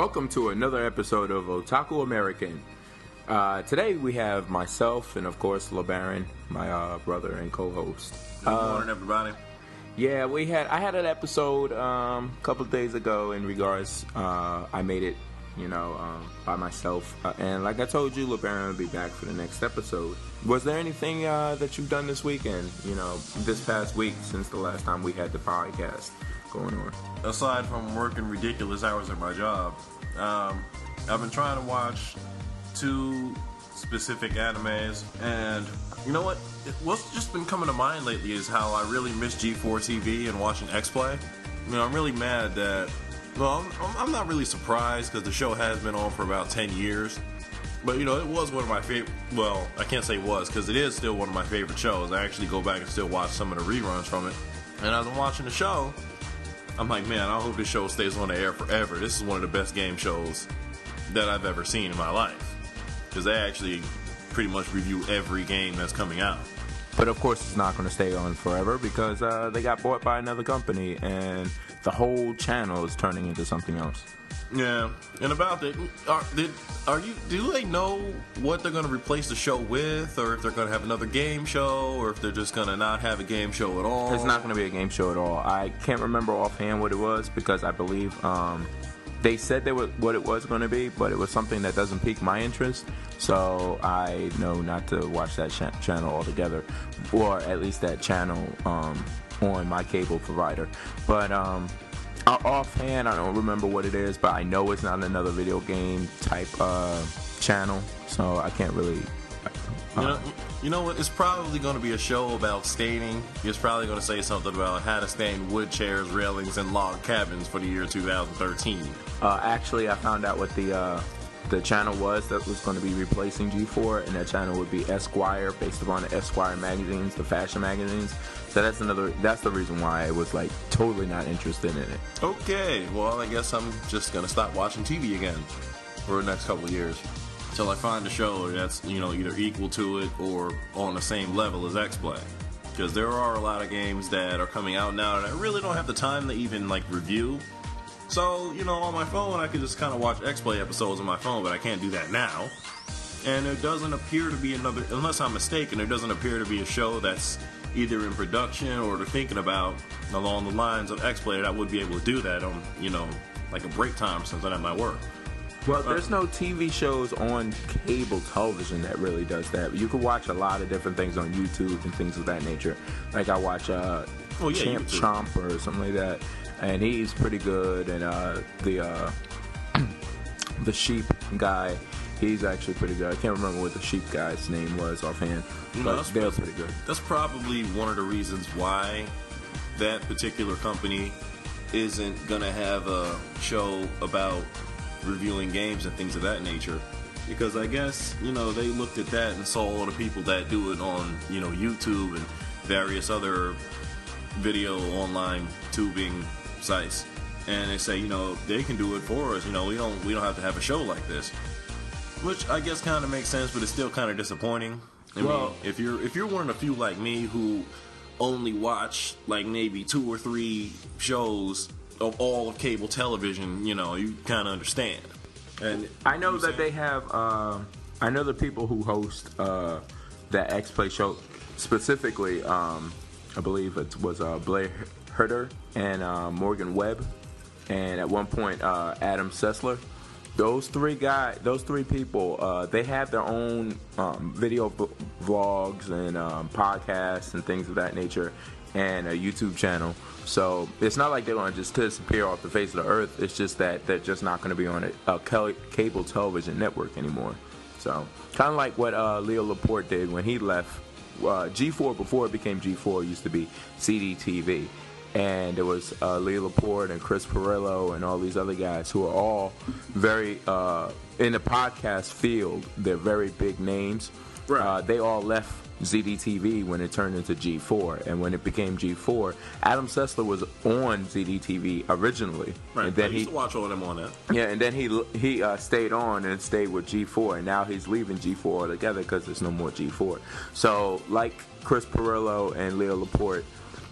Welcome to another episode of Otaku American. Uh, today we have myself and, of course, LeBaron, my uh, brother and co-host. Good morning, everybody. Yeah, we had I had an episode um, a couple of days ago in regards. Uh, I made it, you know, um, by myself, uh, and like I told you, LeBaron will be back for the next episode. Was there anything uh, that you've done this weekend? You know, this past week since the last time we had the podcast going on. Aside from working ridiculous hours at my job, um, I've been trying to watch two specific animes, and you know what? What's just been coming to mind lately is how I really miss G4 TV and watching X Play. You know, I'm really mad that. Well, I'm, I'm- I'm not really surprised because the show has been on for about 10 years. But you know, it was one of my favorite. Well, I can't say was because it is still one of my favorite shows. I actually go back and still watch some of the reruns from it. And as I'm watching the show, I'm like, man, I hope this show stays on the air forever. This is one of the best game shows that I've ever seen in my life because they actually pretty much review every game that's coming out. But of course, it's not going to stay on forever because uh, they got bought by another company, and the whole channel is turning into something else. Yeah, and about that, are, did, are you? Do they know what they're going to replace the show with, or if they're going to have another game show, or if they're just going to not have a game show at all? It's not going to be a game show at all. I can't remember offhand what it was because I believe um, they said they were what it was going to be, but it was something that doesn't pique my interest. So I know not to watch that cha- channel altogether, or at least that channel um, on my cable provider. But um, offhand, I don't remember what it is, but I know it's not another video game type uh, channel, so I can't really. You know, you know what? It's probably going to be a show about staining. It's probably going to say something about how to stain wood chairs, railings, and log cabins for the year 2013. Uh, actually, I found out what the uh, the channel was that was going to be replacing G4, and that channel would be Esquire, based upon the Esquire magazines, the fashion magazines. So that's another. That's the reason why I was like totally not interested in it. Okay, well, I guess I'm just to stop watching TV again for the next couple of years until I find a show that's you know either equal to it or on the same level as X Play. Because there are a lot of games that are coming out now that I really don't have the time to even like review. So, you know, on my phone, I could just kind of watch X Play episodes on my phone, but I can't do that now. And there doesn't appear to be another, unless I'm mistaken, there doesn't appear to be a show that's either in production or they're thinking about along the lines of X I would be able to do that on, you know, like a break time since I'm at my work. Well, there's no TV shows on cable television that really does that. You could watch a lot of different things on YouTube and things of that nature. Like I watch uh, Oh, yeah, Champ YouTube. Chomp or something like that, and he's pretty good. And uh, the uh, the sheep guy, he's actually pretty good. I can't remember what the sheep guy's name was offhand, You know, but that's- they're pretty good. That's probably one of the reasons why that particular company isn't gonna have a show about reviewing games and things of that nature. Because I guess, you know, they looked at that and saw all the people that do it on, you know, YouTube and various other video online tubing sites. And they say, you know, they can do it for us, you know, we don't we don't have to have a show like this. Which I guess kind of makes sense, but it's still kind of disappointing. I Well- mean, if you're if you're one of the few like me who only watch like maybe two or three shows of all of cable television, you know, you kind of understand. And I know that say- they have. Uh, I know the people who host uh, that X Play show specifically. Um, I believe it was uh, Blair Herter and uh, Morgan Webb, and at one point uh, Adam Sessler. Those three guys, those three people, uh, they have their own um, video vlogs and um, podcasts and things of that nature, and a YouTube channel. So it's not like they're going to just disappear off the face of the earth. It's just that they're just not going to be on a, a cable television network anymore. So kind of like what uh, Leo Laporte did when he left uh, G4 before it became G4 It used to be ZDTV. And it was uh, Leo Laporte and Chris Pirillo and all these other guys who are all very uh, in the podcast field. They're very big names. Right. Uh, they all left ZDTV when it turned into G4, and when it became G4, Adam Sessler was on ZDTV originally, Right. and then he to watch all of them on that. yeah, and then he he uh, stayed on and stayed with G4, and now he's leaving G4 altogether because there's no more G4. So, like Chris Pirillo and Leo Laporte,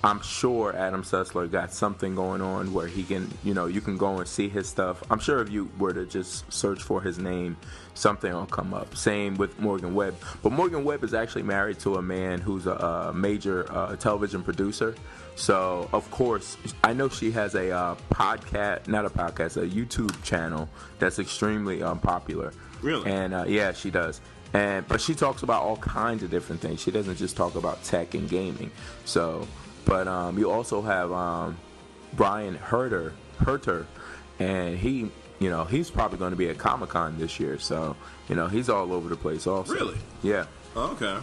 I'm sure Adam Sessler got something going on where he can, you know, you can go and see his stuff. I'm sure if you were to just search for his name, something will come up. Same with Morgan Webb. But Morgan Webb is actually married to a man who's a, a major uh, television producer. So, of course, I know she has a uh, podcast, not a podcast, a YouTube channel that's extremely um, popular. Really? And uh, yeah, she does. And but she talks about all kinds of different things. She doesn't just talk about tech and gaming. So, but um, you also have um, Brian Herter, Herter, and he, you know, he's probably going to be at Comic Con this year. So, you know, he's all over the place. Also, Really? Yeah. Oh, okay.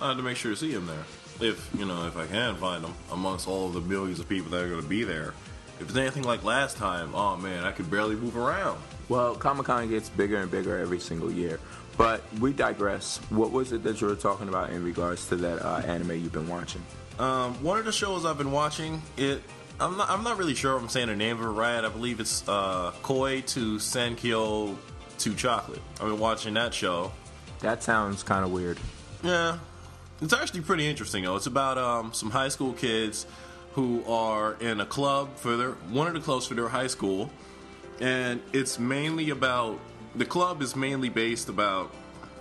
I had to make sure to see him there. If you know, if I can find him amongst all of the millions of people that are going to be there. If it's anything like last time, oh man, I could barely move around. Well, Comic Con gets bigger and bigger every single year. But we digress. What was it that you were talking about in regards to that uh, anime you've been watching? Um, one of the shows I've been watching, it I'm not I'm not really sure if I'm saying the name of it right. I believe it's uh, Koi to Senkyo to Chocolate. I've been watching that show. That sounds kind of weird. Yeah, it's actually pretty interesting though. It's about um, some high school kids who are in a club for their one of the clubs for their high school, and it's mainly about the club is mainly based about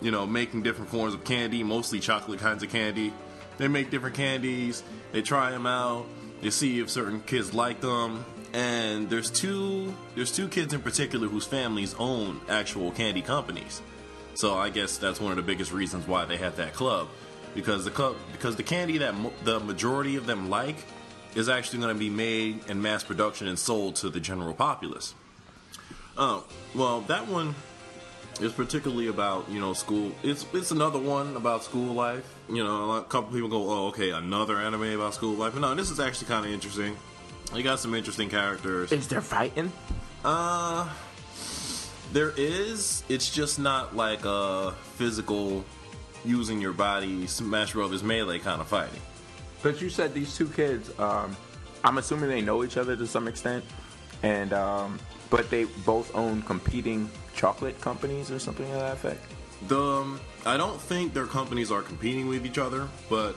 you know making different forms of candy, mostly chocolate kinds of candy. They make different candies. They try them out. They see if certain kids like them. And there's two there's two kids in particular whose families own actual candy companies. So I guess that's one of the biggest reasons why they have that club, because the club because the candy that mo- the majority of them like is actually going to be made in mass production and sold to the general populace. Oh well, that one is particularly about you know school. It's it's another one about school life. You know, a couple people go, "Oh, okay, another anime about school life." But no, this is actually kind of interesting. You got some interesting characters. Is there fighting? Uh, there is. It's just not like a physical using your body Smash Brothers melee kind of fighting. But you said these two kids. Um, I'm assuming they know each other to some extent, and um, but they both own competing chocolate companies or something of that effect. The um, I don't think their companies are competing with each other, but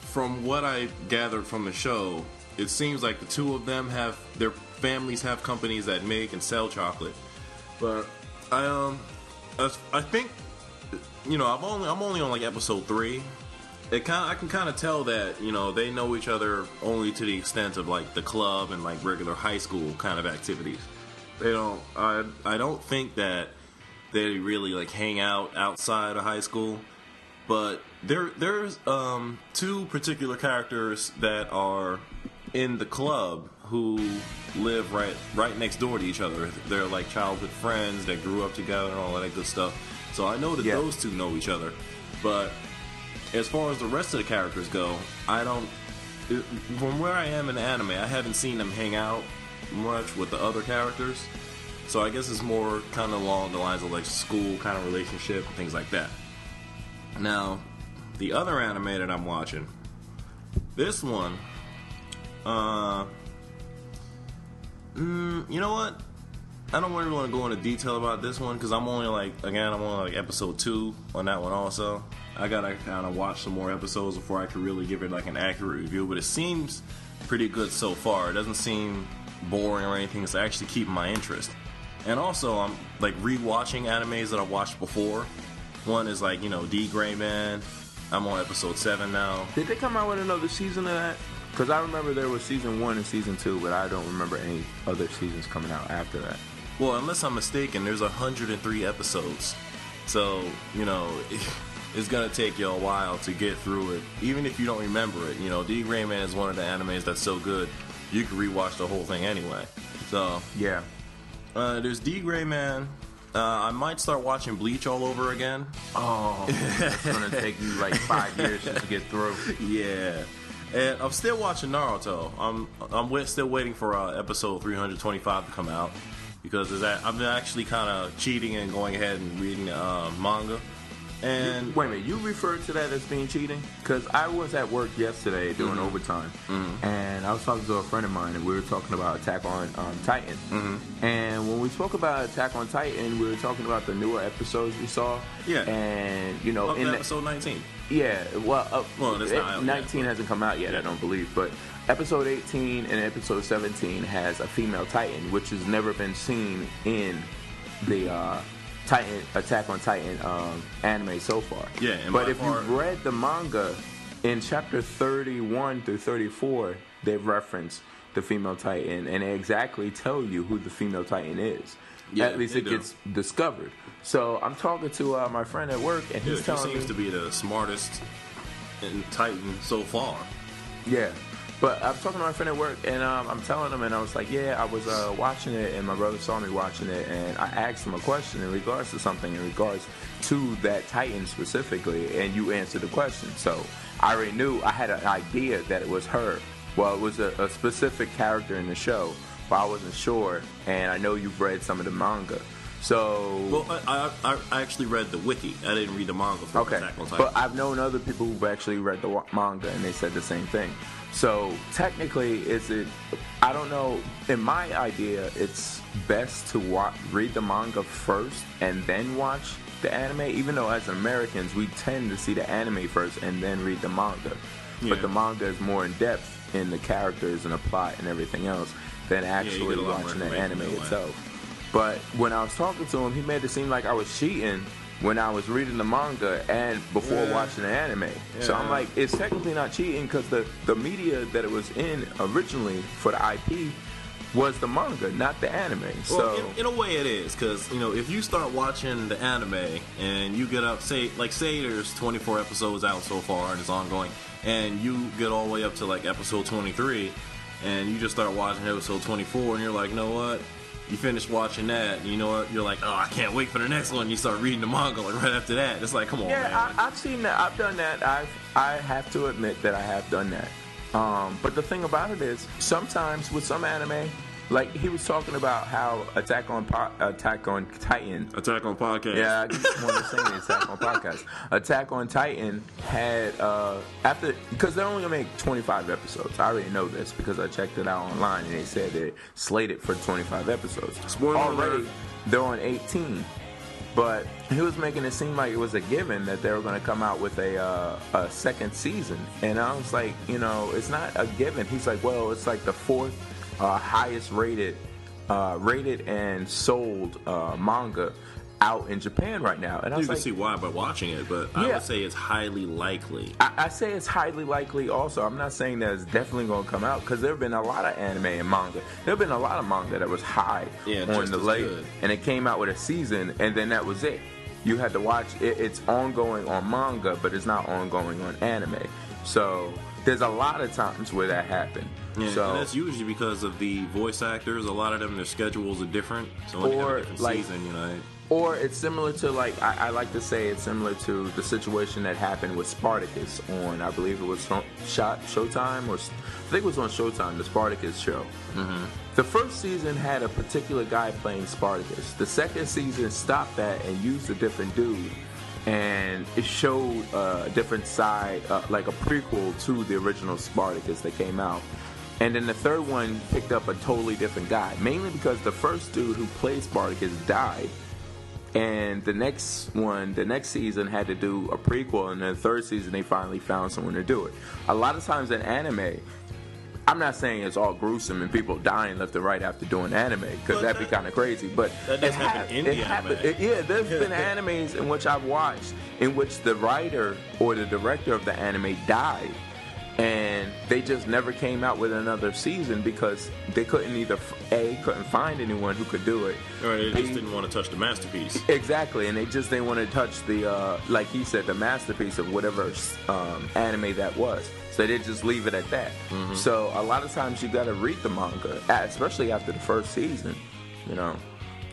from what I gathered from the show, it seems like the two of them have their families have companies that make and sell chocolate. But I um I, think you know I'm only I'm only on like episode three. It kind I can kind of tell that you know they know each other only to the extent of like the club and like regular high school kind of activities. They don't I I don't think that they really like hang out outside of high school. But there there's um two particular characters that are in the club who live right right next door to each other. They're like childhood friends that grew up together and all that good stuff. So I know that Yeah. those two know each other. But as far as the rest of the characters go, I don't. From where I am in the anime, I haven't seen them hang out much with the other characters. So I guess it's more kind of along the lines of like school kind of relationship things like that. Now, the other anime that I'm watching, this one, uh, mm, you know what? I don't really want to go into detail about this one because I'm only like again I'm only like episode two on that one also. I gotta kind of watch some more episodes before I can really give it like an accurate review. But it seems pretty good so far. It doesn't seem boring or anything. It's actually keeping my interest. And also I'm like rewatching animes that I watched before. One is like you know D Gray Man. I'm on episode seven now. Did they come out with another season of that? Because I remember there was season one and season two, but I don't remember any other seasons coming out after that. Well, unless I'm mistaken, there's 103 episodes. So, you know, it's gonna take you a while to get through it. Even if you don't remember it, you know, D Gray Man is one of the animes that's so good, you can rewatch the whole thing anyway. So, Yeah. Uh, there's D Gray Man. Uh, I might start watching Bleach all over again. Oh, it's gonna take you like five years just to get through. Yeah. And I'm still watching Naruto. I'm I'm wait, still waiting for uh, episode 325 to come out because that, I'm actually kind of cheating and going ahead and reading uh, manga. And Wait a minute, you referred to that as being cheating? Because I was at work yesterday doing Mm-hmm. overtime, and I was talking to a friend of mine, and we were talking about Attack on um, Titan. Mm-hmm. And when we spoke about Attack on Titan, we were talking about the newer episodes we saw. Yeah. And you know, up in the, episode 19. yeah, well, uh, Well, it- out 19 but- hasn't come out yet, I don't believe, but episode 18 and episode 17 has a female Titan, which has never been seen in the uh, Titan Attack on Titan um, anime so far. Yeah, but if far- you've read the manga in chapter 31 through 34, they reference the female Titan and they exactly tell you who the female Titan is. Yeah, At least it do. gets discovered. So I'm talking to uh, my friend at work, and he's Yeah, he's he seems me to be the smartest in Titan so far. Yeah. But I'm talking to my friend at work, and um, I'm telling him, and I was like, "Yeah, I was uh, watching it, and my brother saw me watching it, and I asked him a question in regards to something, in regards to that Titan specifically, and you answered the question. So I already knew, I had an idea that it was her. Well, it was a, a specific character in the show, but I wasn't sure, and I know you've read some of the manga. So Well, I, I, I actually read the wiki. I didn't read the manga for Okay, Attack on Titan. but I've known other people who've actually read the manga and they said the same thing. So technically, is it? I don't know. In my idea, it's best to wa- read the manga first and then watch the anime. Even though as Americans, we tend to see the anime first and then read the manga. Yeah. But the manga is more in depth in the characters and the plot and everything else than actually get a lot more watching the anime itself. But when I was talking to him, he made it seem like I was cheating when I was reading the manga and before Yeah. watching the anime. So I'm like, it's technically not cheating because the, the media that it was in originally for the IP was the manga, not the anime. Well, so in, in a way, it is because you know if you start watching the anime and you get up, say like say there's 24 episodes out so far and it's ongoing, and you get all the way up to like episode 23, and you just start watching episode 24, and you're like, you know what? You finish watching that, and you know what? You're like, oh, I can't wait for the next one. You start reading the manga like right after that. It's like, come on, yeah, man. I, I've seen that. I've done that. I've I have to admit that I have done that. Um, but the thing about it is, sometimes with some anime, like he was talking about how Attack on Po- Attack on Titan Attack on podcast. Yeah, I just want to say Attack on podcast. Attack on Titan had uh after because they're only gonna make 25 episodes. I already know this because I checked it out online and they said they're slated for 25 episodes. Spoiler Already, alert. they're on 18. But he was making it seem like it was a given that they were going to come out with a uh, a second season, and I was like, you know, it's not a given. He's like, well, it's like the fourth uh, highest rated, uh, rated and sold uh, manga out in Japan right now, and I You can like, see why by watching it, but I would say it's highly likely. I, I say it's highly likely. Also, I'm not saying that it's definitely going to come out because there have been a lot of anime and manga. There have been a lot of manga that was high Yeah, on the late, good. and it came out with a season, and then that was it. You had to watch it. It's ongoing on manga, but it's not ongoing on anime. So there's a lot of times where that happened. Yeah, so and that's usually because of the voice actors. A lot of them, their schedules are different. So when Or, a different like- season, you know. Or it's similar to like I, I like to say it's similar to the situation that happened with Spartacus on I believe it was Sho- Shot Showtime or I think it was on Showtime the Spartacus show. The first season had a particular guy playing Spartacus. The second season stopped that and used a different dude, and it showed uh, a different side, uh, like a prequel to the original Spartacus that came out. And then the third one picked up a totally different guy, mainly because the first dude who played Spartacus died. And the next one, the next season had to do a prequel, and then the third season they finally found someone to do it. A lot of times in anime, I'm not saying it's all gruesome and people dying left and right after doing anime because that'd be kind of crazy. But that does happen in the anime. it- yeah, there's been animes in which I've watched in which the writer or the director of the anime died, and they just never came out with another season because they couldn't either a couldn't find anyone who could do it. Or they just didn't want to touch the masterpiece. Exactly, and they just didn't want to touch the, uh, like he said, the masterpiece of whatever um, anime that was. So they just leave it at that. So a lot of times you got to read the manga, especially after the first season. You know,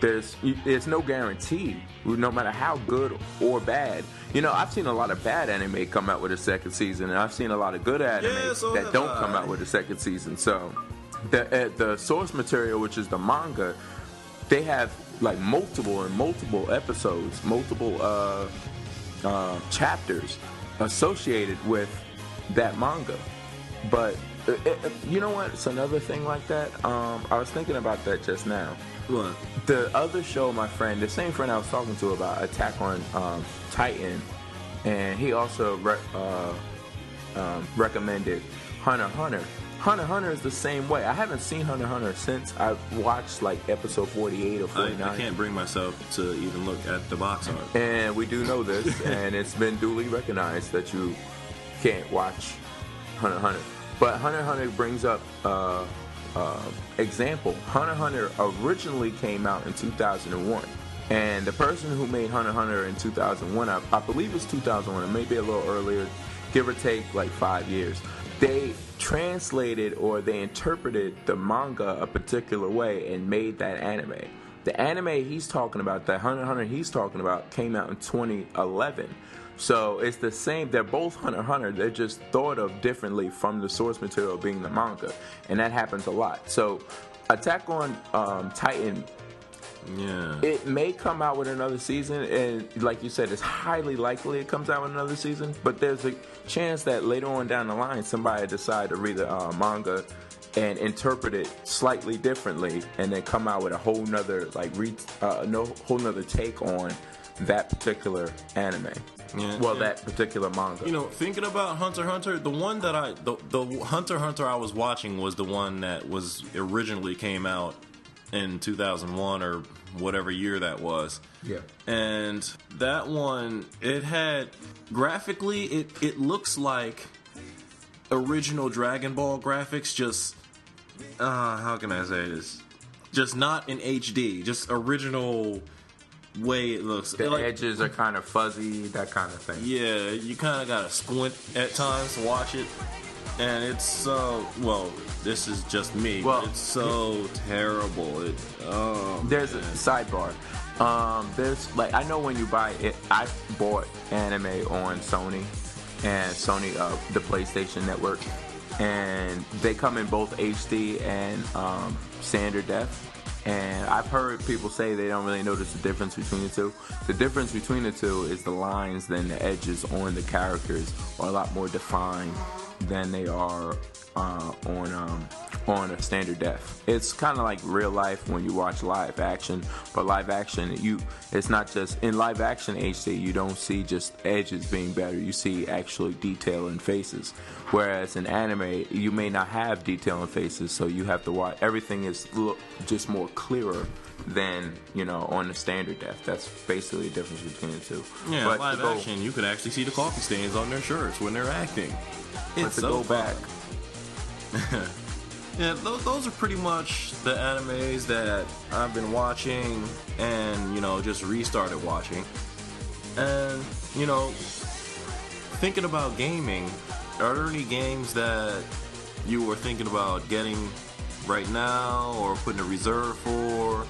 there's there's no guarantee, no matter how good or bad. You know, I've seen a lot of bad anime come out with a second season, and I've seen a lot of good anime Yeah, so that don't I. come out with a second season. So the uh, the source material, which is the manga, they have like multiple and multiple episodes, multiple uh, uh, chapters associated with that manga. But uh, uh, you know what? It's another thing like that. Um, I was thinking about that just now. What? The other show, my friend, the same friend I was talking to about Attack on um, Titan, and he also re- uh, um, recommended Hunter Hunter. Hunter Hunter is the same way. I haven't seen Hunter Hunter since I watched like episode 48 or I, 49. I can't bring myself to even look at the box art. And we do know this, and it's been duly recognized that you can't watch Hunter Hunter. But Hunter Hunter brings up uh, uh, example. Hunter Hunter originally came out in 2001. And the person who made Hunter Hunter in 2001, I, I believe it's 2001, it may be a little earlier, give or take like five years. They translated or they interpreted the manga a particular way and made that anime. The anime he's talking about, the Hunter Hunter he's talking about, came out in 2011. So it's the same. They're both Hunter Hunter. They're just thought of differently from the source material being the manga, and that happens a lot. So Attack on um, Titan Yeah. it may come out with another season, and like you said, it's highly likely it comes out with another season. But there's a chance that later on down the line, somebody decide to read the uh, manga and interpret it slightly differently, and then come out with a whole nother like re- uh, no whole nother take on that particular anime. Yeah, well, yeah. that particular manga. You know, thinking about Hunter Hunter, the one that I the, the Hunter Hunter I was watching was the one that was originally came out in 2001 or whatever year that was. Yeah. And that one it had graphically it it looks like original Dragon Ball graphics just uh how can I say this? Just not in HD, just original way it looks. the Like- edges are kind of fuzzy, that kind of thing. yeah, you kind of gotta squint at times to watch it, and it's so well. This is just me. Well, but it's so terrible. It oh, There's a sidebar. Um, there's like I know when you buy it. I bought anime on Sony and Sony, uh, the PlayStation Network, and they come in both HD and um, standard def. And I've heard people say they don't really notice the difference between the two. The difference between the two is the lines, then the edges on the characters are a lot more defined than they are uh, on um, on a standard def. It's kind of like real life when you watch live action, but live action you it's not just in live action HD you don't see just edges being better. You see actually detail in faces. Whereas in anime you may not have detail in faces, so you have to watch everything is look just more clearer than you know on the standard def. That's basically the difference between the two. yeah, but live go, action. You could actually see the coffee stains on their shirts when they're acting. It's to so go back. Yeah, those, those are pretty much the animes that I've been watching and, you know, just restarted watching. And, you know, thinking about gaming, are there any games that you were thinking about getting right now or putting a reserve for?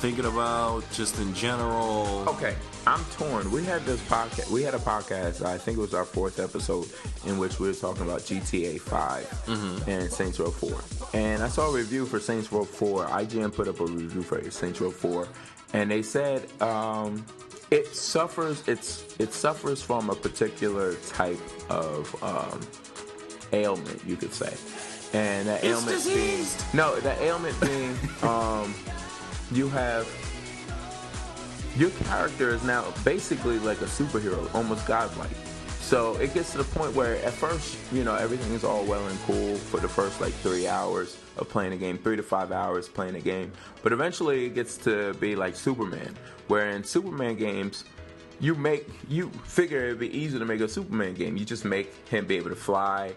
Thinking about just in general? Okay, I'm torn. We had this podcast. We had a podcast. I think it was our fourth episode in which we were talking about GTA 5 and Saints Row 4. And I saw a review for Saints Row 4. IGN put up a review for Saints Row 4, and they said um, it suffers. It's it suffers from a particular type of um, ailment, you could say. And that It's ailment diseased. being no, that ailment being um, you have your character is now basically like a superhero, almost godlike. So it gets to the point where at first, you know, everything is all well and cool for the first like three hours of playing a game, three to five hours playing a game. But eventually it gets to be like Superman, where in Superman games, you make you figure it'd be easy to make a Superman game. You just make him be able to fly,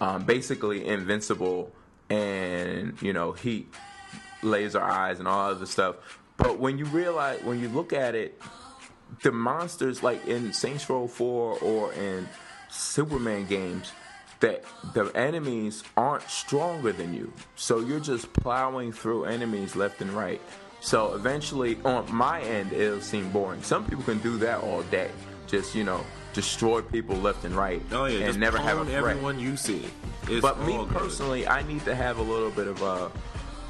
um, basically invincible, and you know heat, laser eyes, and all other stuff. But when you realize, when you look at it, the monsters like in Saints Row 4 or in Superman games, that the enemies aren't stronger than you. So you're just plowing through enemies left and right. So eventually, on my end, it'll seem boring. Some people can do that all day. Just, you know, destroy people left and right Oh, yeah, and never have a threat. everyone you see. It's But me all good. personally, I need to have a little bit of a,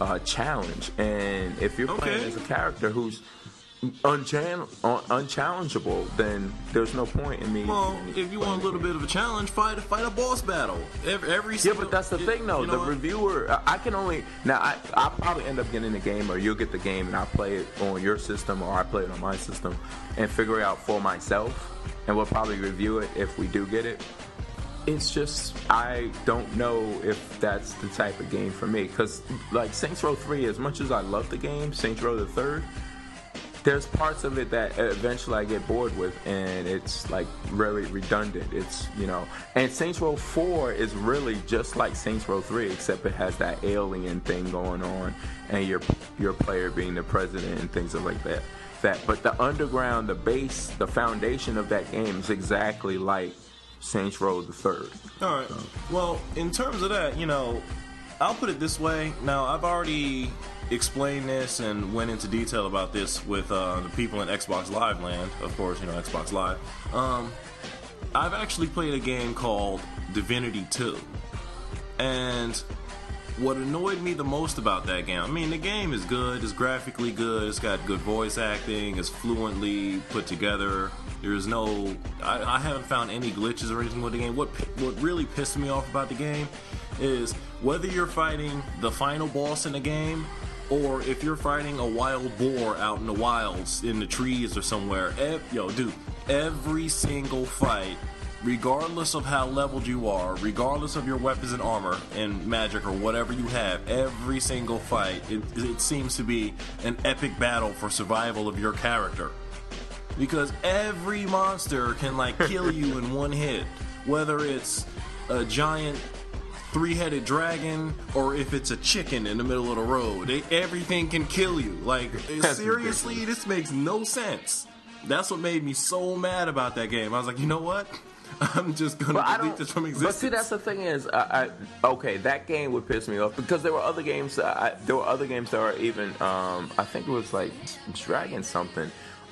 a challenge. And if you're playing as a character who's unchan- un- unchallengeable, then there's no point in me. Well, if you want a little bit of a challenge, fight fight a boss battle. Every, every Yeah, but that's the you- thing, though. you know the what? reviewer, I- I can only now. I I'll probably end up getting the game, or you'll get the game, and I'll play it on your system, or I play it on my system, and figure it out for myself. And we'll probably review it if we do get it. It's just I don't know if that's the type of game for me, because like Saints Row Three, as much as I love the game, Saints Row the Third. There's parts of it that eventually I get bored with, and it's like very redundant. It's you know, and Saints Row Four is really just like Saints Row Three, except it has that alien thing going on, and your your player being the president and things like that. That, but the underground, the base, the foundation of that game is exactly like Saints Row the Third. All right. Well, in terms of that, you know, I'll put it this way. Now, I've already explained this and went into detail about this with uh, the people in Xbox Live Land. Of course, you know Xbox Live. Um, I've actually played a game called Divinity 2, and what annoyed me the most about that game, I mean, the game is good, it's graphically good, it's got good voice acting, it's fluently put together. There's no, I, I haven't found any glitches or anything with the game. What what really pissed me off about the game is whether you're fighting the final boss in the game or if you're fighting a wild boar out in the wilds in the trees or somewhere. Ev- yo, dude, every single fight regardless of how leveled you are, regardless of your weapons and armor and magic or whatever you have, every single fight, it, it seems to be an epic battle for survival of your character. Because every monster can like kill you in one hit, whether it's a giant three-headed dragon or if it's a chicken in the middle of the road. They, everything can kill you. Like seriously, this makes no sense. That's what made me so mad about that game. I was like, you know what? I'm just gonna But delete this from existence. But see, that's the thing is, I, I okay, that game would piss me off because there were other games. That I, there were other games that were even. Um, I think it was like Dragon something,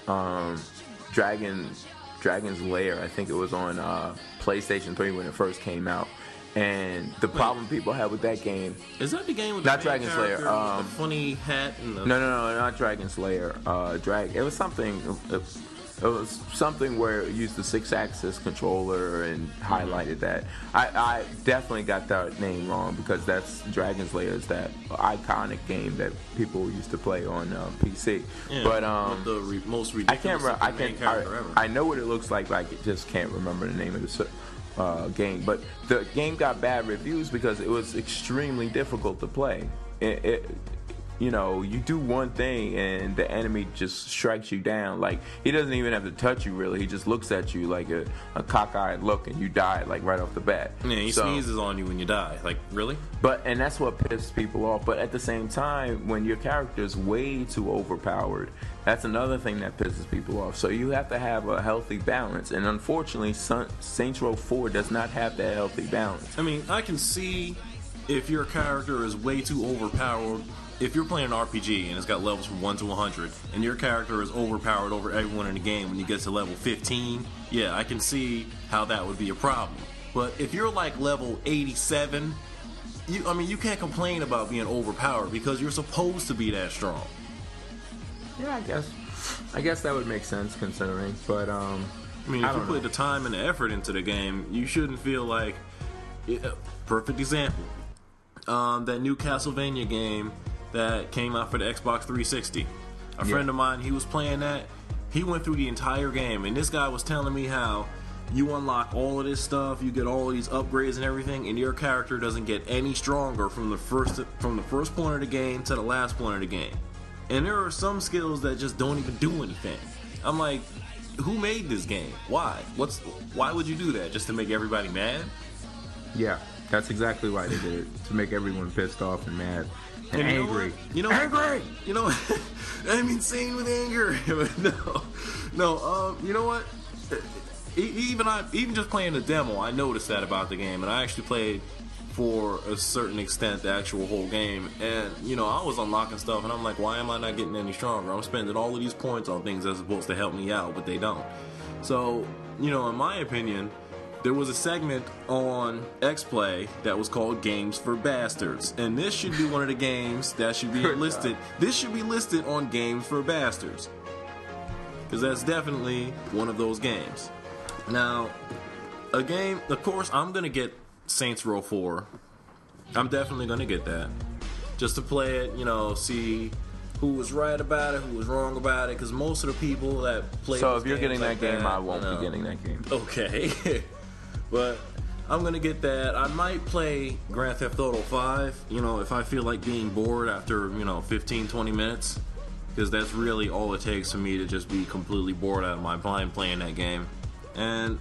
um, Dragon, Dragon's Lair. I think it was on uh, PlayStation Three when it first came out. And the problem people had with that game, Is that the game with Not Dragon Slayer, um, funny hat and the no, no, no, not Dragon Slayer. Uh, drag. It was something. It, it was something where it used the six-axis controller and highlighted that. I, I definitely got that name wrong because that's Dragon's Lair is that iconic game that people used to play on uh, PC. Yeah, but um, the re- most I can't. Re- I main can. character I. I know what it looks like, but I just can't remember the name of the uh, game. But the game got bad reviews because it was extremely difficult to play. It, it, you know, you do one thing and the enemy just strikes you down. Like he doesn't even have to touch you really. He just looks at you like a, a cockeyed look, and you die like right off the bat. yeah, he So- sneezes on you when you die. Like really? but and that's what pisses people off. But at the same time, when your character is way too overpowered, that's another thing that pisses people off. So you have to have a healthy balance. And unfortunately, Sun- Saints Row 4 does not have that healthy balance. I mean, I can see if your character is way too overpowered. If you're playing an RPG and it's got levels from 1 to 100, and your character is overpowered over everyone in the game when you get to level 15, yeah, I can see how that would be a problem. But if you're like level 87, you, I mean, you can't complain about being overpowered because you're supposed to be that strong. Yeah, I guess. I guess that would make sense considering. But um, I mean, I if you put know. the time and the effort into the game, you shouldn't feel like. Yeah, perfect example. Um, that new Castlevania game that came out for the Xbox 360. A Yeah. friend of mine, he was playing that. He went through the entire game, and this guy was telling me how you unlock all of this stuff, you get all these upgrades and everything, and your character doesn't get any stronger from the first from the first point of the game to the last point of the game. And there are some skills that just don't even do anything. I'm like, who made this game? Why? What's why would you do that? Just to make everybody mad? yeah, that's exactly why they did it to make everyone pissed off and mad and, And you know angry. what? You know, angry. You know, I'm insane with anger. No, no. Um, you know what? Even I, even just playing the demo, I noticed that about the game, and I actually played for a certain extent the actual whole game. And you know, I was unlocking stuff, and I'm like, why am I not getting any stronger? I'm spending all of these points on things that's supposed to help me out, but they don't. So, you know, in my opinion, there was a segment on XPlay that was called Games for Bastards. And this should be one of the games that should be listed. This should be listed on Games for Bastards. because that's definitely one of those games. Now, a game, of course, I'm gonna get Saints Row 4. I'm definitely gonna get that just to play it. You know, see who was right about it, who was wrong about it, because most of the people that play. So if you're getting that like game, that, I won't you know, be getting that game. Okay. but I'm gonna get that. I might play Grand Theft Auto 5, you know, if I feel like being bored after, you know, 15, 20 minutes. Because that's really all it takes for me to just be completely bored out of my mind playing that game. And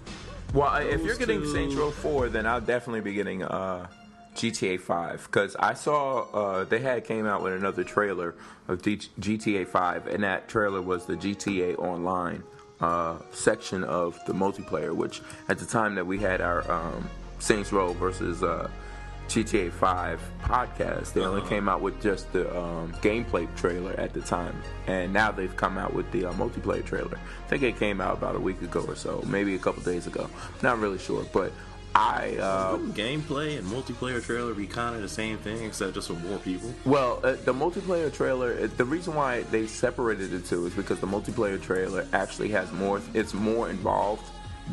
Well, if you're getting two- Saints Row 4, then I'll definitely be getting uh, GTA 5 because I saw uh, they had came out with another trailer of D- GTA 5, and that trailer was the GTA Online uh, section of the multiplayer. Which at the time that we had our um, Saints Row versus uh, GTA 5 podcast, they only Uh-huh. came out with just the um, gameplay trailer at the time, and now they've come out with the uh, multiplayer trailer. I think it came out about a week ago or so, maybe a couple days ago. Not really sure, but I uh, gameplay and multiplayer trailer be kind of the same thing, except just with more people? Well, uh, the multiplayer trailer. uh, The reason why they separated the two is because the multiplayer trailer actually has more. It's more involved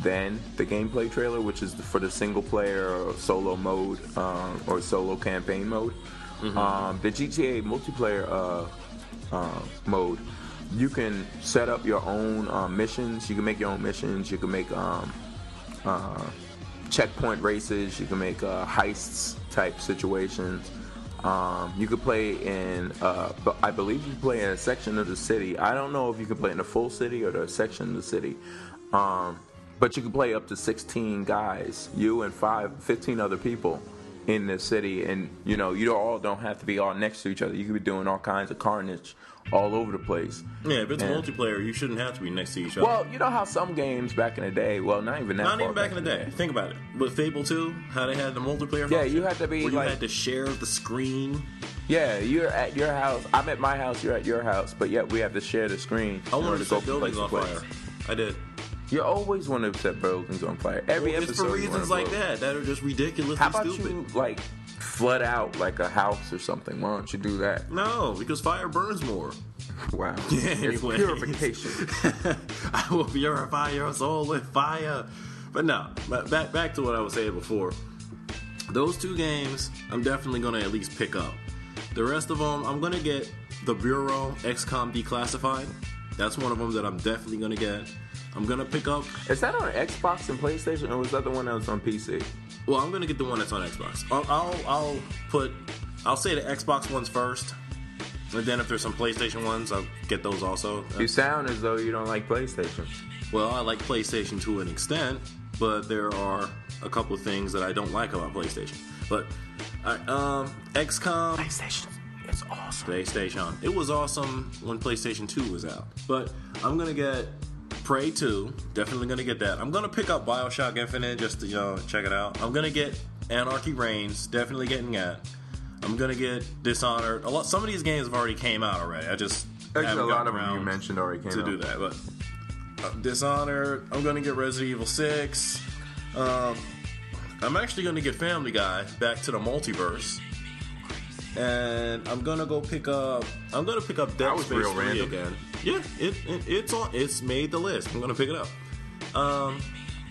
than the gameplay trailer, which is for the single player or solo mode um, or solo campaign mode. Um, the GTA multiplayer uh, uh, mode, you can set up your own uh, missions. You can make your own missions. You can make um, uh, checkpoint races. You can make uh, heists type situations. Um, you could play in, uh, I believe you play in a section of the city. I don't know if you can play in the full city or the section of the city. Um, but you can play up to 16 guys, you and five, 15 other people in the city. And, you know, you all don't have to be all next to each other. You could be doing all kinds of carnage all over the place. Yeah, if it's Yeah. multiplayer, you shouldn't have to be next to each other. Well, you know how some games back in the day, well, not even that Not even back in the day. Think about it. With Fable 2, how they had the multiplayer Yeah, you had to be, where you had to share the screen. Yeah, you're at your house. I'm at my house. You're at your house. But yet we have to share the screen. I wanted to set from buildings on fire. I did. You always want to set buildings on fire. Every Well, episode. it's for reasons like that that are just ridiculously How about stupid. you like flood out like a house or something? Why don't you do that? No, because fire burns more. Wow. Yeah, it's purification. I will purify your soul with fire. But no, back back to what I was saying before. Those two games, I'm definitely gonna at least pick up. The rest of them, I'm gonna get the Bureau XCOM Declassified. That's one of them that I'm definitely gonna get. I'm gonna pick up. Is that on Xbox and PlayStation, or was that the one that was on PC? Well, I'm gonna get the one that's on Xbox. I'll I'll, I'll put. I'll say the Xbox ones first, and then if there's some PlayStation ones, I'll get those also. You sound as though you don't like PlayStation. Well, I like PlayStation to an extent, but there are a couple of things that I don't like about PlayStation. But I, um, XCOM, PlayStation is awesome. PlayStation, it was awesome when PlayStation 2 was out. But I'm gonna get Prey 2, definitely gonna get that. I'm gonna pick up Bioshock Infinite just to you know check it out. I'm gonna get Anarchy Reigns, definitely getting that. I'm gonna get Dishonored. A lot. Some of these games have already came out already. I just Actually, a lot of them you mentioned already came to out. do that. But uh, Dishonored, I'm gonna get Resident Evil Six. Um, I'm actually gonna get Family Guy back to the multiverse, and I'm gonna go pick up. I'm gonna pick up Dead That was Space real 3 random. again. Yeah, it, it it's on. It's made the list. I'm gonna pick it up. Um,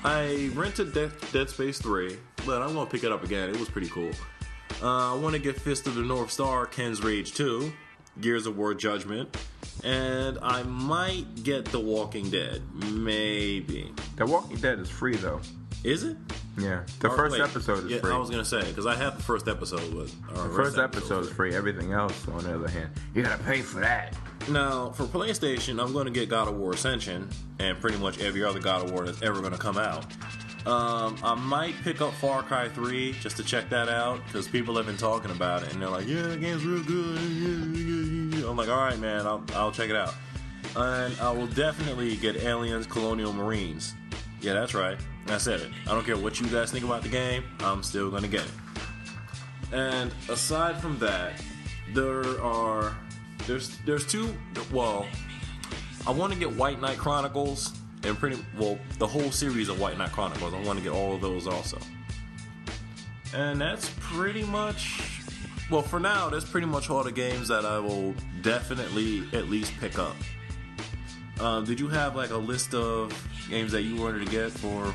I rented Dead, Dead Space 3, but I'm gonna pick it up again. It was pretty cool. Uh, I want to get Fist of the North Star, Ken's Rage 2, Gears of War Judgment, and I might get The Walking Dead. Maybe. The Walking Dead is free though. Is it? Yeah, the Or- first wait, episode is yeah, free. I was gonna say because I have the first episode with. the first episode is free. Everything else, on the other hand, you gotta pay for that. Now, for PlayStation, I'm going to get God of War Ascension and pretty much every other God of War that's ever going to come out. Um, I might pick up Far Cry 3 just to check that out because people have been talking about it and they're like, yeah, the game's real good. I'm like, all right, man, I'll, I'll check it out. And I will definitely get Aliens Colonial Marines. Yeah, that's right. I said it. I don't care what you guys think about the game, I'm still going to get it. And aside from that, there are there's there's two well I want to get White Knight Chronicles and pretty well the whole series of White Knight Chronicles. I want to get all of those also. And that's pretty much well for now that's pretty much all the games that I will definitely at least pick up. Um, did you have like a list of games that you wanted to get for?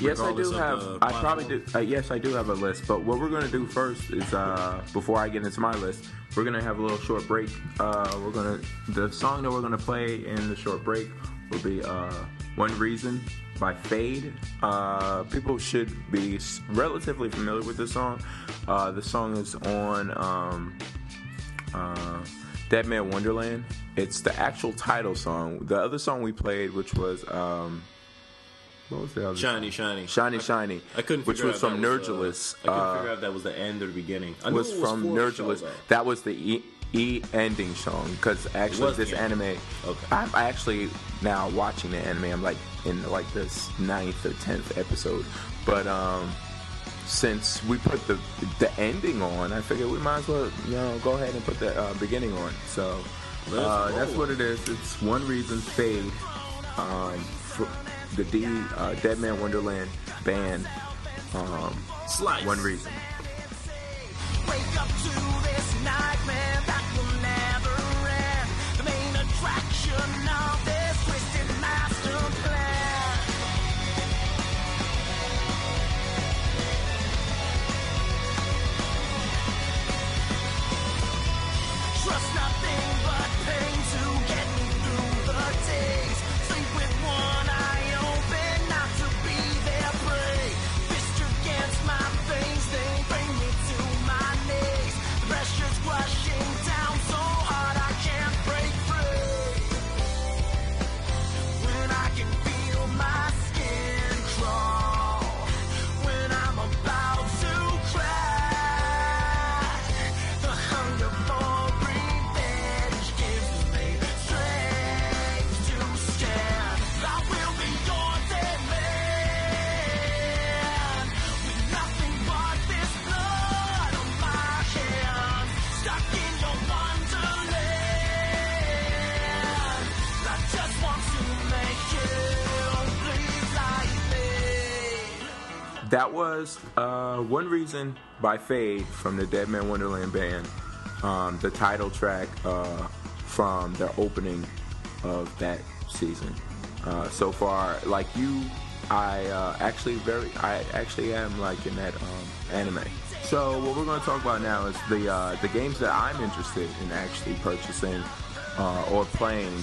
Yes, I do have. I probably do. Uh, yes, I do have a list. But what we're gonna do first is, uh, before I get into my list, we're gonna have a little short break. Uh, we're gonna the song that we're gonna play in the short break will be uh, "One Reason" by Fade. Uh, people should be relatively familiar with this song. Uh, the song is on um, uh, Deadman Wonderland. It's the actual title song. The other song we played, which was um, what was the other? Shiny, shiny, Shiny Shiny, I couldn't. which was from that Nerdulous. Uh, I couldn't uh, figure out if that was the end or the beginning. I was it was from Nerdulous. That was the E, e ending song because actually this end. anime. Okay. I'm actually now watching the anime. I'm like in like this ninth or tenth episode, but um, since we put the the ending on, I figured we might as well you know go ahead and put the uh, beginning on. So uh, that's what it is. It's one reason fade. Um, for the D uh, Deadman Wonderland band. Um, Slice. one reason. Wake up to this nightmare that will never end. The main attraction of this twisted master plan. Trust nothing but pain to get That was uh, One Reason by Fade from the Deadman Wonderland band. Um, the title track uh, from their opening of that season. Uh, so far, like you, I uh, actually very, I actually am like in that um, anime. So what we're going to talk about now is the uh, the games that I'm interested in actually purchasing uh, or playing,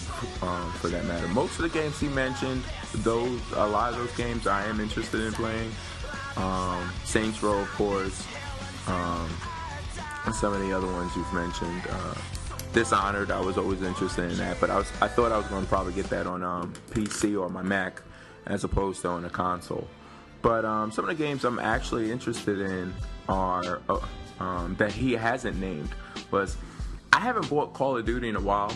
um, for that matter. Most of the games he mentioned, those a lot of those games I am interested in playing. Um, Saints Row, of course, um, and some of the other ones you've mentioned. Uh, Dishonored, I was always interested in that, but I was I thought I was going to probably get that on um, PC or my Mac as opposed to on a console. But um, some of the games I'm actually interested in are uh, um, that he hasn't named was I haven't bought Call of Duty in a while.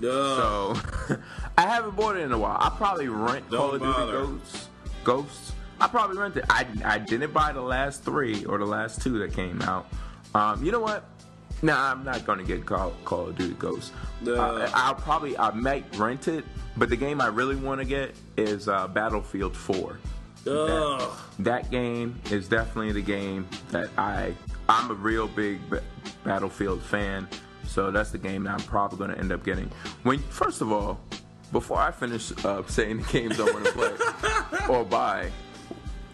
So I haven't bought it in a while. I probably rent Don't Call of Duty. Ghosts. Ghosts. I probably rented. I I didn't buy the last three or the last two that came out. Um, you know what? Nah, I'm not gonna get Call, Call of Duty Ghosts. No. Uh, I'll probably I might rent it, but the game I really want to get is uh, Battlefield 4. Ugh. That game is definitely the game that I I'm a real big ba- Battlefield fan, so that's the game that I'm probably going to end up getting. When first of all, before I finish uh, saying the games I want to play or buy,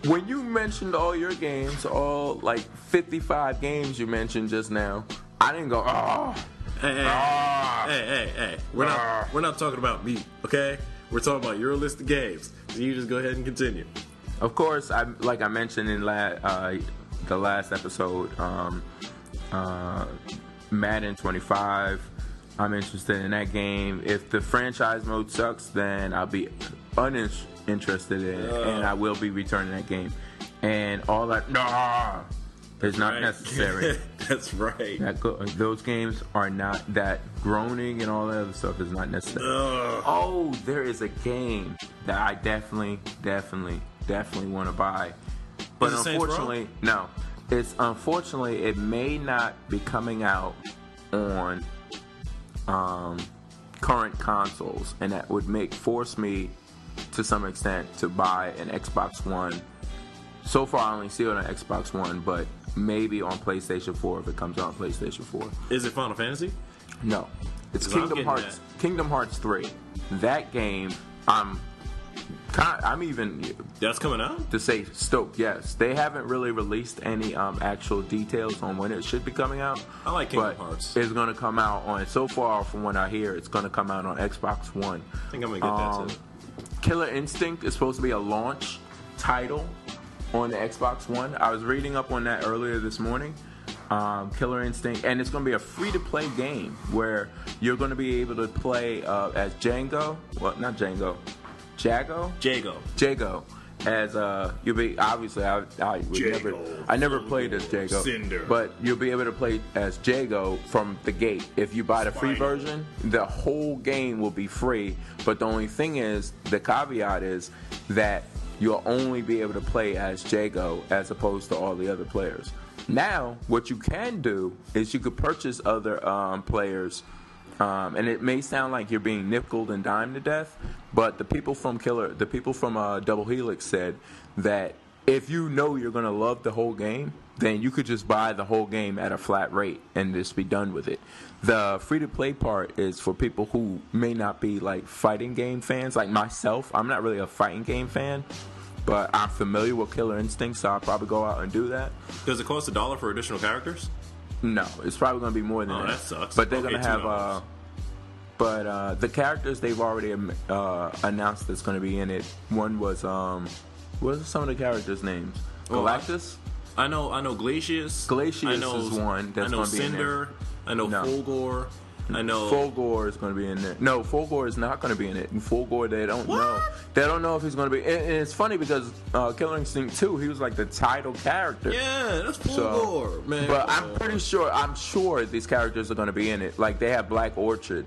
when you mentioned all your games, all like 55 games you mentioned just now, I didn't go, oh, Hey, hey, Ah. hey, hey, hey. We're Ah. not we're not talking about me, okay? We're talking about your list of games. So you just go ahead and continue. Of course, I like I mentioned in la- uh, the last episode, um, uh, Madden 25. I'm interested in that game. If the franchise mode sucks, then I'll be uninterested in it, and I will be returning that game. And all that, nah, is not Right? necessary. That's right. that go- those games are not that groaning and all that other stuff is not necessary. Ugh. Oh, there is a game that I definitely, definitely, definitely want to buy. But Is it Saints Row? unfortunately, no. It's unfortunately it may not be coming out on um, current consoles, and that would make force me to some extent to buy an Xbox One. So far, I only see it on Xbox One, but maybe on PlayStation 4 if it comes out on PlayStation 4. Is it Final Fantasy? No, it's Kingdom Hearts. Kingdom Hearts three. That game, I'm. kind- I'm even That's coming out. to say stoked. Yes, they haven't really released any um, actual details on when it should be coming out. I like Kingdom but Hearts. It's going to come out on. So far, from what I hear, it's going to come out on Xbox One. I think I'm gonna get Um, that too. Killer Instinct is supposed to be a launch title on the Xbox One. I was reading up on that earlier this morning. Um, Killer Instinct, and it's going to be a free-to-play game where you're going to be able to play uh, as Django. Well, not Django, Jago. Jago. Jago. As uh, you'll be obviously I, I would never I never played as Jago, Cinder. but you'll be able to play as Jago from the gate. If you buy the free Spinal. version, the whole game will be free. But the only thing is, the caveat is that you'll only be able to play as Jago as opposed to all the other players. Now, what you can do is you could purchase other um, players um, and it may sound like you're being nickeled and dimed to death, but the people from Killer, the people from uh, Double Helix said that if you know you're going to love the whole game, then you could just buy the whole game at a flat rate and just be done with it. The free to play part is for people who may not be like fighting game fans, like myself. I'm not really a fighting game fan, but I'm familiar with Killer Instinct, so I'll probably go out and do that. Does it cost a dollar for additional characters? No, it's probably going to be more than Oh, that. that sucks. But they're Okay, going to have. Uh, but uh, the characters they've already um, uh, announced that's going to be in it. One was um, what are some of the characters' names? Oh, I- Galactus. I know, I know Glacius. Glacius I know, is one that's I know gonna be in there. Cinder. I know No. Fulgore. I know. Fulgore is going to be in there. No, Fulgore is not going to be in it. And Fulgore, they don't know. They don't know if he's going to be. And, and it's funny because uh, Killer Instinct 2, he was like the title character. yeah, that's So- man. But I'm pretty sure. I'm sure these characters are going to be in it. Like they have Black Orchid.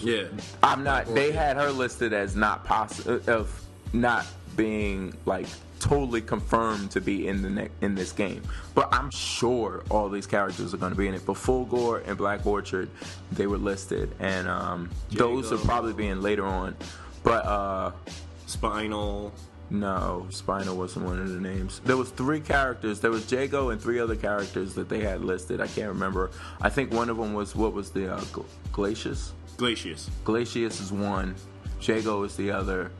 Yeah. I'm not. They had her listed as not possible of not being like totally confirmed to be in the ne- in this game. But I'm sure all these characters are going to be in it. But Fulgore and Black Orchid, they were listed, and um, those are probably being later on. But uh, Spinal. no, Spinal wasn't one of the names. There was three characters. There was Jago and three other characters that they had listed. I can't remember. I think one of them was what was the uh, Gl- Glacius. Glacius. Glacius is one, Jago is the other.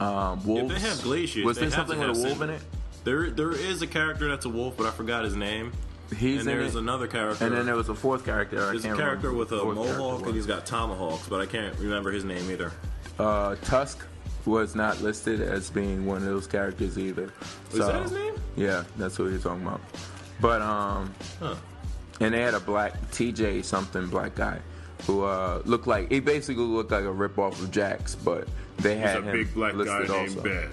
Um, If they have Glacius, was there something with a wolf in it? There, there is a character that's a wolf, but I forgot his name. He's and there's it. another character. And then there was a fourth character. I there's a character with a mohawk, and he's got tomahawks, but I can't remember his name either. Uh, Tusk was not listed as being one of those characters either. Is that his name? Yeah, that's what you're talking about. But um, Huh. and they had a black TJ something black guy who uh looked like he basically looked like a ripoff of Jax, but they had a him big black guy named also. Ben.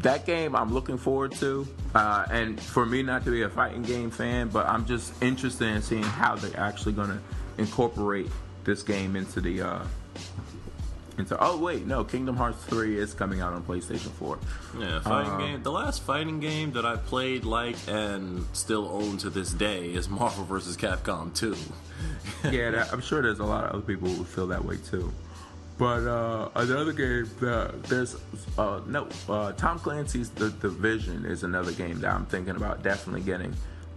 that game I'm looking forward to. Uh, and for me not to be a fighting game fan, but I'm just interested in seeing how they're actually going to incorporate this game into the. Uh, into oh wait no, Kingdom Hearts three is coming out on PlayStation Four. Yeah, fighting Uh, game. The last fighting game that I played, like, and still own to this day is Marvel vs. Capcom 2. yeah, that, I'm sure there's a lot of other people who feel that way too. But uh, another game that there's uh, no uh, Tom Clancy's The Division is another game that I'm thinking about definitely getting.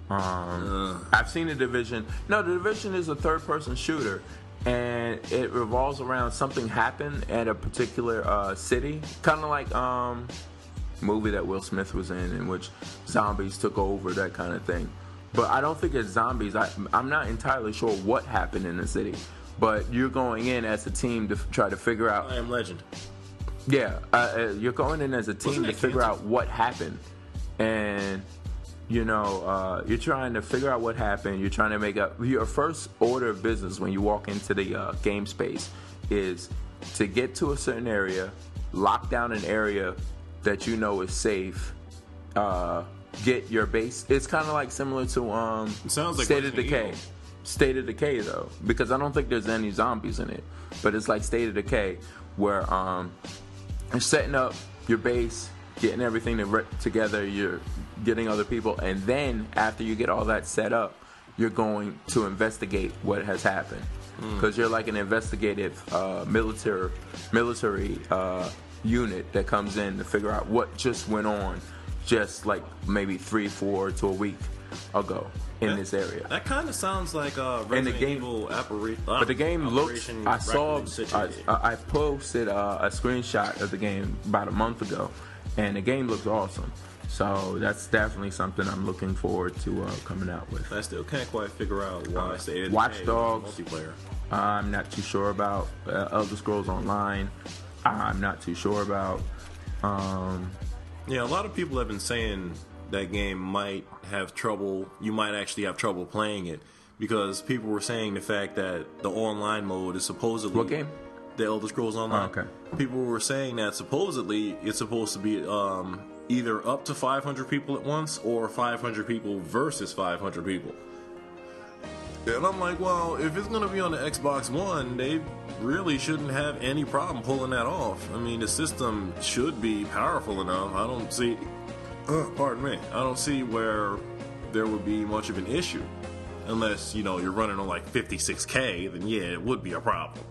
Um, I've seen the Division. No, the Division is a third-person shooter, and it revolves around something happened at a particular uh, city, kind of like um, movie that Will Smith was in, in which zombies took over, that kind of thing. But I don't think it's zombies. I, I'm not entirely sure what happened in the city. But you're going in as a team to f- try to figure out. I am Legend. Yeah, uh, uh, you're going in as a team Wasn't to figure canceled? out what happened, and you know uh, you're trying to figure out what happened. You're trying to make up your first order of business when you walk into the uh, game space is to get to a certain area, lock down an area that you know is safe. Uh, get your base. It's kind of like similar to um, It sounds like State of Decay. Evil. State of Decay though, because I don't think there's any zombies in it, but it's like State of Decay where um, you're setting up your base, getting everything to re- together, you're getting other people, and then after you get all that set up, you're going to investigate what has happened because you're like an investigative uh, military military uh, unit that comes in to figure out what just went on, just like maybe three, four to a week ago. In That- this area. That kind of sounds like uh, And the game- Evil Appari- But the game looks. I saw. I. I posted uh, a screenshot of the game about a month ago, and the game looks awesome. So that's definitely something I'm looking forward to uh, coming out with. I still can't quite figure out why it's the Watch Dogs. multiplayer. I'm not too sure about uh, Elder Scrolls Online. I'm not too sure about. Um, Yeah, a lot of people have been saying that game might have trouble. You might actually have trouble playing it because people were saying the fact that the online mode is supposedly What game? The Elder Scrolls Online. Oh, okay. People were saying that supposedly it's supposed to be um, either up to 500 people at once or 500 people versus 500 people. And I'm like, well, if it's going to be on the Xbox One, they really shouldn't have any problem pulling that off. I mean, the system should be powerful enough. I don't see, pardon me, I don't see where there would be much of an issue. Unless, you know, you're running on like 56K, then yeah, it would be a problem.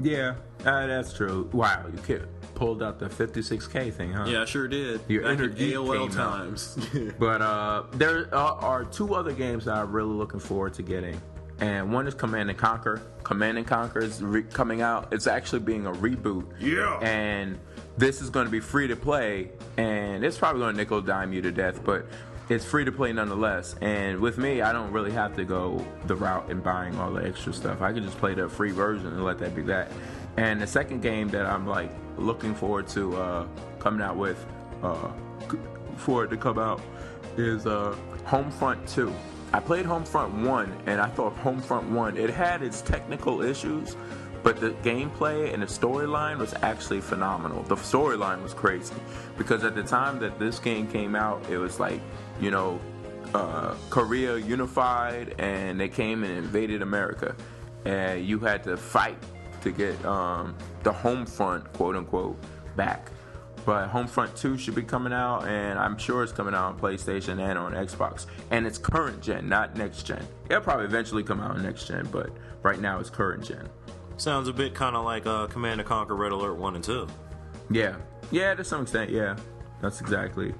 yeah, uh, that's true. Wow, you kid, pulled out the 56k thing, huh? Yeah, I sure did. Your Back inner geek AOL times. But uh, there are, are two other games that I'm really looking forward to getting, and one is Command and Conquer. Command and Conquer is re- coming out. It's actually being a reboot. Yeah. And this is going to be free to play, and it's probably going to nickel dime you to death, but it's free to play nonetheless. And with me, I don't really have to go the route in buying all the extra stuff. I can just play the free version and let that be that. And the second game that I'm like looking forward to uh, coming out with uh, for it to come out is uh, Homefront 2. I played Homefront 1 and I thought Homefront 1 it had its technical issues, but the gameplay and the storyline was actually phenomenal. The storyline was crazy because at the time that this game came out, it was like, you know, uh, Korea unified and they came and invaded America. And you had to fight to get um, the home front, quote unquote, back. But Homefront 2 should be coming out, and I'm sure it's coming out on PlayStation and on Xbox. And it's current gen, not next gen. It'll probably eventually come out on next gen, but right now it's current gen. Sounds a bit kind of like uh, Command and Conquer Red Alert 1 and 2. Yeah, yeah, to some extent, yeah. That's exactly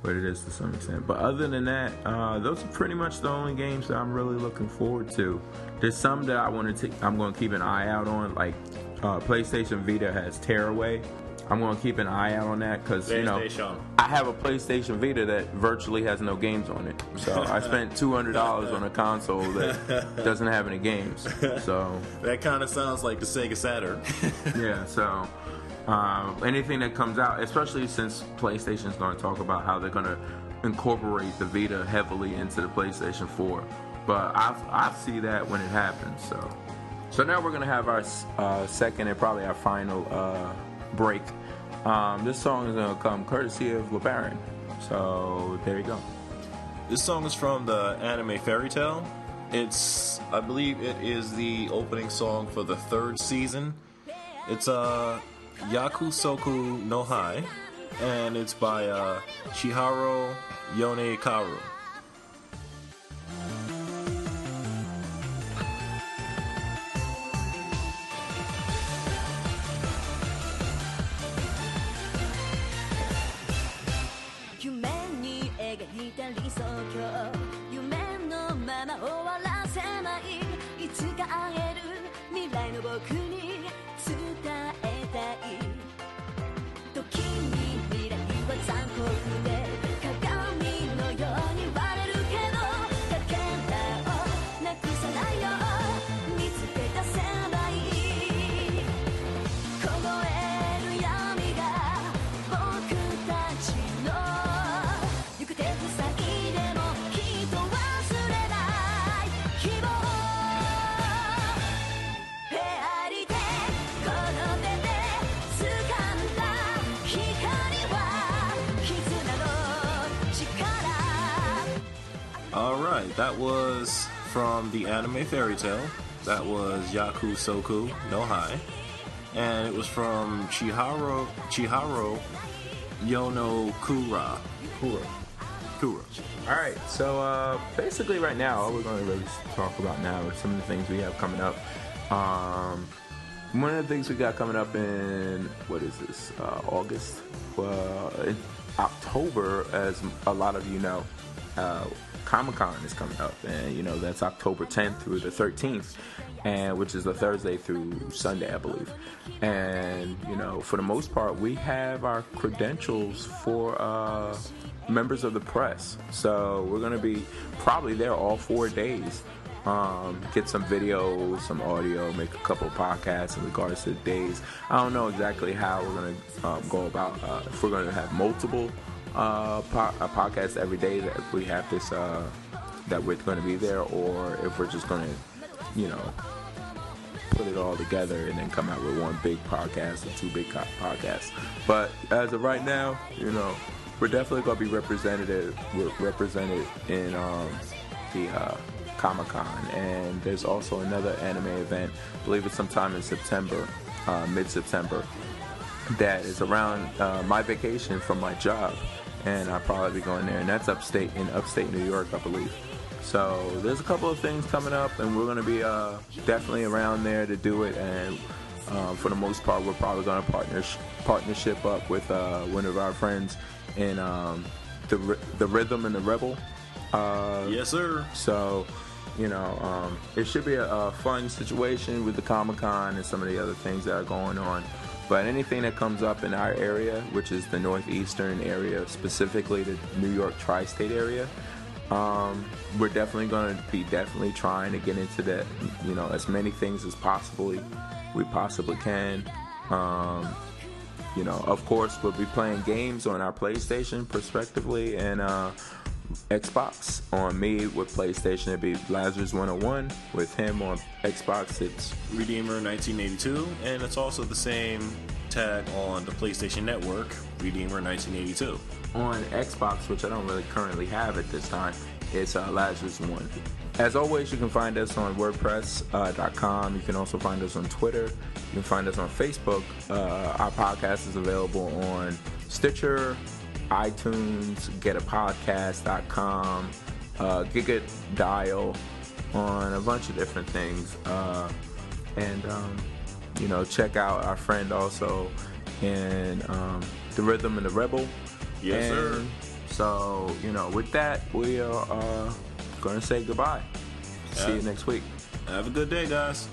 what it is to some extent. But other than that, uh, those are pretty much the only games that I'm really looking forward to. There's some that I want to. I'm going to keep an eye out on, like uh, PlayStation Vita has Tearaway. I'm going to keep an eye out on that because you know I have a PlayStation Vita that virtually has no games on it. So I spent two hundred dollars on a console that doesn't have any games. So That kind of sounds like the Sega Saturn. yeah, so um, anything that comes out, especially since PlayStation's going to talk about how they're going to incorporate the Vita heavily into the PlayStation 4, but I I see that when it happens. So so now we're going to have our uh, second and probably our final uh, break. Um, this song is going to come courtesy of LeBaron. So there you go. this song is from the anime Fairy Tail. It's, I believe, it is the opening song for the third season. It's uh, Yakusoku no Hai, and it's by uh, Chihiro Yonekura. 夢 that was from the anime Fairy Tail. That was Yakusoku no Hai. And it was from Chihiro, Chihiro Yono Kura. Kura. Kura. All right, so uh, basically, right now, all we're going to really talk about now are some of the things we have coming up. Um, one of the things we got coming up in what is this? Uh, August, uh, October, as a lot of you know, uh, Comic Con is coming up, and you know that's October 10th through the 13th, and which is a Thursday through Sunday, I believe. And you know, for the most part, we have our credentials for uh, members of the press, so we're gonna be probably there all four days. Um, get some video, some audio, make a couple podcasts in regards to the days. I don't know exactly how we're gonna um, go about uh, if we're gonna have multiple uh, po- a podcast every day that we have this uh, that we're going to be there, or if we're just going to, you know, put it all together and then come out with one big podcast or two big co- podcasts. But as of right now, you know, we're definitely going to be represented we're represented in um, the uh, Comic Con, and there's also another anime event. I believe it's sometime in September, uh, mid September that is around uh, my vacation from my job, and I'll probably be going there. And that's upstate in upstate New York, I believe. So there's a couple of things coming up, and we're going to be uh, definitely around there to do it. And um, for the most part, we're probably going to partner partnership up with uh, one of our friends in um, the the Rhythm and the Rebel. Uh, Yes, sir. so, you know, um, it should be a, a fun situation with the Comic Con and some of the other things that are going on. But anything that comes up in our area, which is the northeastern area, specifically the New York tri-state area, um, we're definitely going to be definitely trying to get into that, you know, as many things as possibly we possibly can. Um, you know, of course, we'll be playing games on our PlayStation, prospectively, and uh, Xbox. On me with PlayStation, it'd be Lazarus 101. With him on Xbox, it's Redeemer 1982, and it's also the same tag on the PlayStation Network, Redeemer 1982. on Xbox, which I don't really currently have at this time. It's uh, Lazarus One. As always, you can find us on WordPress.com. you can also find us on Twitter. You can find us on Facebook. Uh, our podcast is available on Stitcher, iTunes, GetAPodcast.com, uh, Giga Dial, on a bunch of different things. Uh, and um, you know, check out our friend also in um, the Rhythm and the Rebel. Yes, sir. So you know, with that, we are uh, going to say goodbye. See you next week. Have a good day, guys.